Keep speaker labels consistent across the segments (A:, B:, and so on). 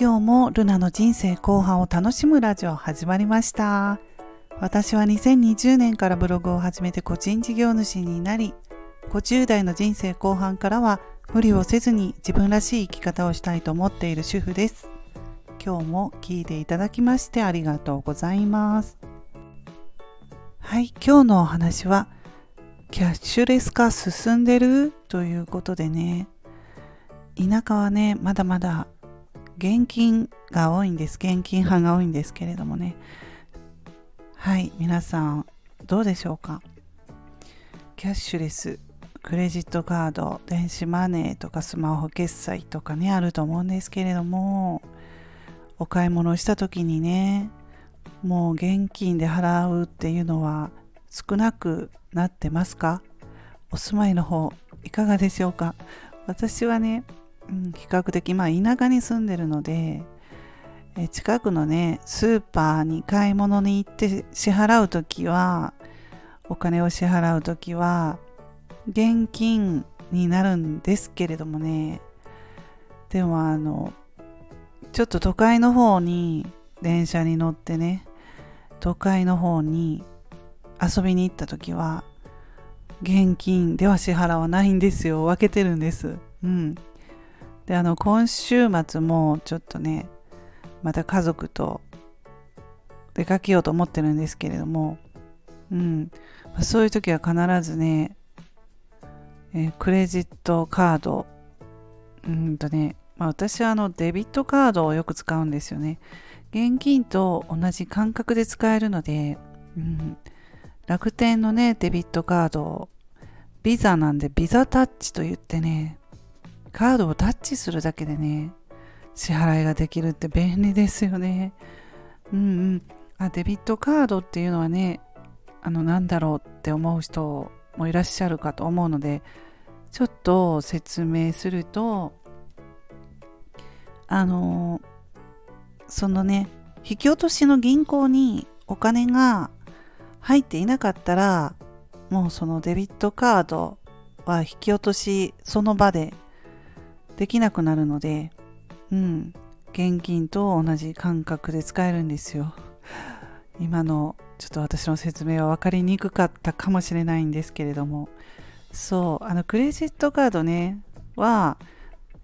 A: 今日もルナの人生後半を楽しむラジオ始まりました。私は2020年からブログを始めて個人事業主になり50代の人生後半からは無理をせずに自分らしい生き方をしたいと思っている主婦です。今日も聞いていただきましてありがとうございます。はい今日のお話はキャッシュレス化進んでる？ということでね。田舎はねまだまだ現金が多いんです。現金派が多いんですけれどもね。はい皆さんどうでしょうか？キャッシュレスクレジットカード電子マネーとかスマホ決済とかねあると思うんですけれどもお買い物をした時にねもう現金で払うっていうのは少なくなってますか？お住まいの方いかがでしょうか？私はねうん、比較的まあ田舎に住んでるのでえ近くのねスーパーに買い物に行って支払う時はお金を支払う時は現金になるんですけれどもね。でもあのちょっと都会の方に電車に乗ってね都会の方に遊びに行った時は現金では支払わないんですよ。分けてるんです。うん。であの今週末もちょっとねまた家族と出かけようと思ってるんですけれども、うん、そういう時は必ずね、えー、クレジットカードうんとね、まあ、私はあのデビットカードをよく使うんですよね。現金と同じ感覚で使えるので、うん、楽天のねデビットカードビザなんでビザタッチと言ってねカードをタッチするだけでね、支払いができるって便利ですよね。うんうん。あ、デビットカードっていうのはね、あの、なんだろうって思う人もいらっしゃるかと思うので、ちょっと説明すると、あの、そのね、引き落としの銀行にお金が入っていなかったら、もうそのデビットカードは引き落としその場でできなくなるので、うん、現金と同じ感覚で使えるんですよ。今のちょっと私の説明は分かりにくかったかもしれないんですけれども、そう、あのクレジットカードね、は、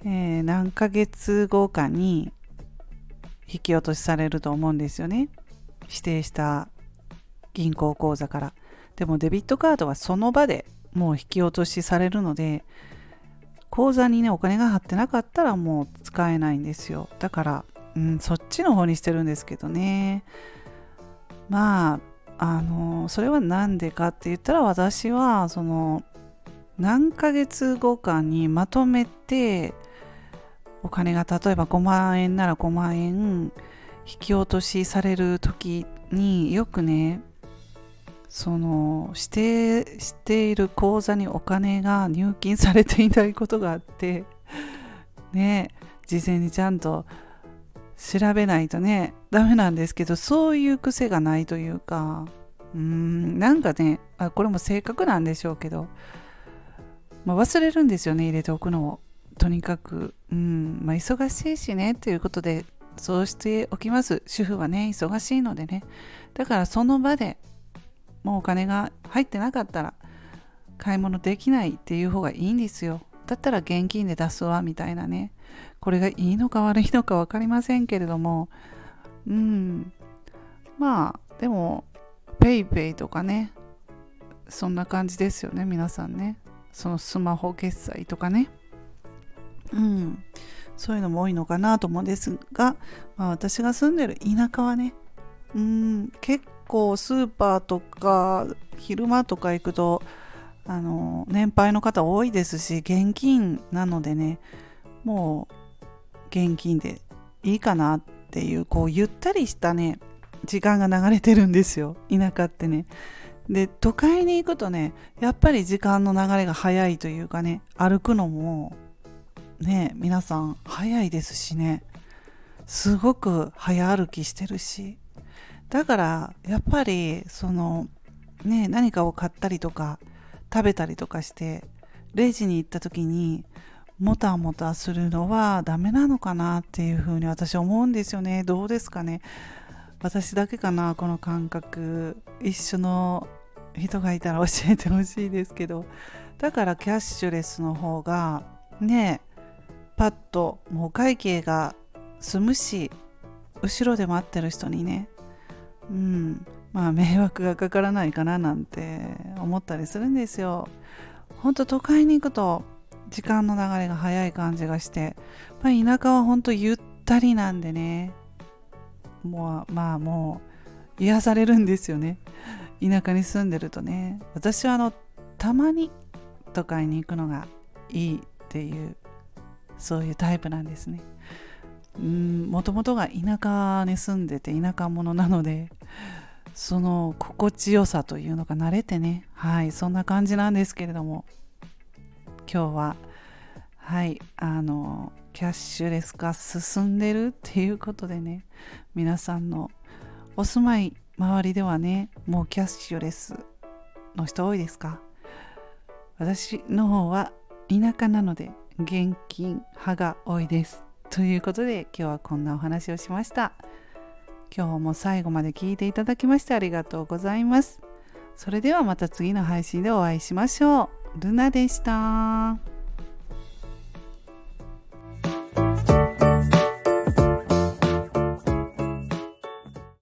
A: えー、何ヶ月後かに引き落としされると思うんですよね。指定した銀行口座から。でもデビットカードはその場でもう引き落としされるので、口座にねお金が入ってなかったらもう使えないんですよ。だから、うん、そっちの方にしてるんですけどね。まああのそれは何でかって言ったら私はその何ヶ月後かにまとめてお金が例えば5万円なら5万円引き落としされる時によくねその指定している口座にお金が入金されていないことがあってね事前にちゃんと調べないとねダメなんですけどそういう癖がないというかうーんなんかねあこれも性格なんでしょうけど、まあ、忘れるんですよね入れておくのを。とにかくうんまあ忙しいしねということでそうしておきます。主婦はね忙しいのでね。だからその場でもうお金が入ってなかったら買い物できないっていう方がいいんですよ。だったら現金で出すわみたいなね。これがいいのか悪いのか分かりませんけれども。うん。まあでも PayPay とかね。そんな感じですよね皆さんね。そのスマホ決済とかね。うん。そういうのも多いのかなと思うんですが、まあ、私が住んでる田舎はね。うん。結構スーパーとか昼間とか行くとあの年配の方多いですし現金なのでねもう現金でいいかなっていうこうゆったりしたね時間が流れてるんですよ。田舎ってね。で都会に行くとねやっぱり時間の流れが早いというかね歩くのもね皆さん早いですしね。すごく早歩きしてるしだからやっぱりそのね何かを買ったりとか食べたりとかしてレジに行った時にもたもたするのはダメなのかなっていうふうに私思うんですよね。どうですかね。私だけかなこの感覚。一緒の人がいたら教えてほしいですけど。だからキャッシュレスの方がねパッともう会計が済むし後ろで待ってる人にねうん。まあ迷惑がかからないかななんて思ったりするんですよ。ほんと都会に行くと時間の流れが早い感じがして、まあ、田舎はほんとゆったりなんでね。もうまあもう癒されるんですよね。田舎に住んでるとね。私はあのたまに都会に行くのがいいっていうそういうタイプなんですね。うんもともとが田舎に住んでて田舎者なのでその心地よさというのが慣れてね。はいそんな感じなんですけれども。今日ははいあのキャッシュレス化進んでるっていうことでね。皆さんのお住まい周りではねもうキャッシュレスの人多いですか？私の方は田舎なので現金派が多いです。ということで今日はこんなお話をしました。今日も最後まで聞いていただきましてありがとうございますそれではまた次の配信でお会いしましょうルナでした。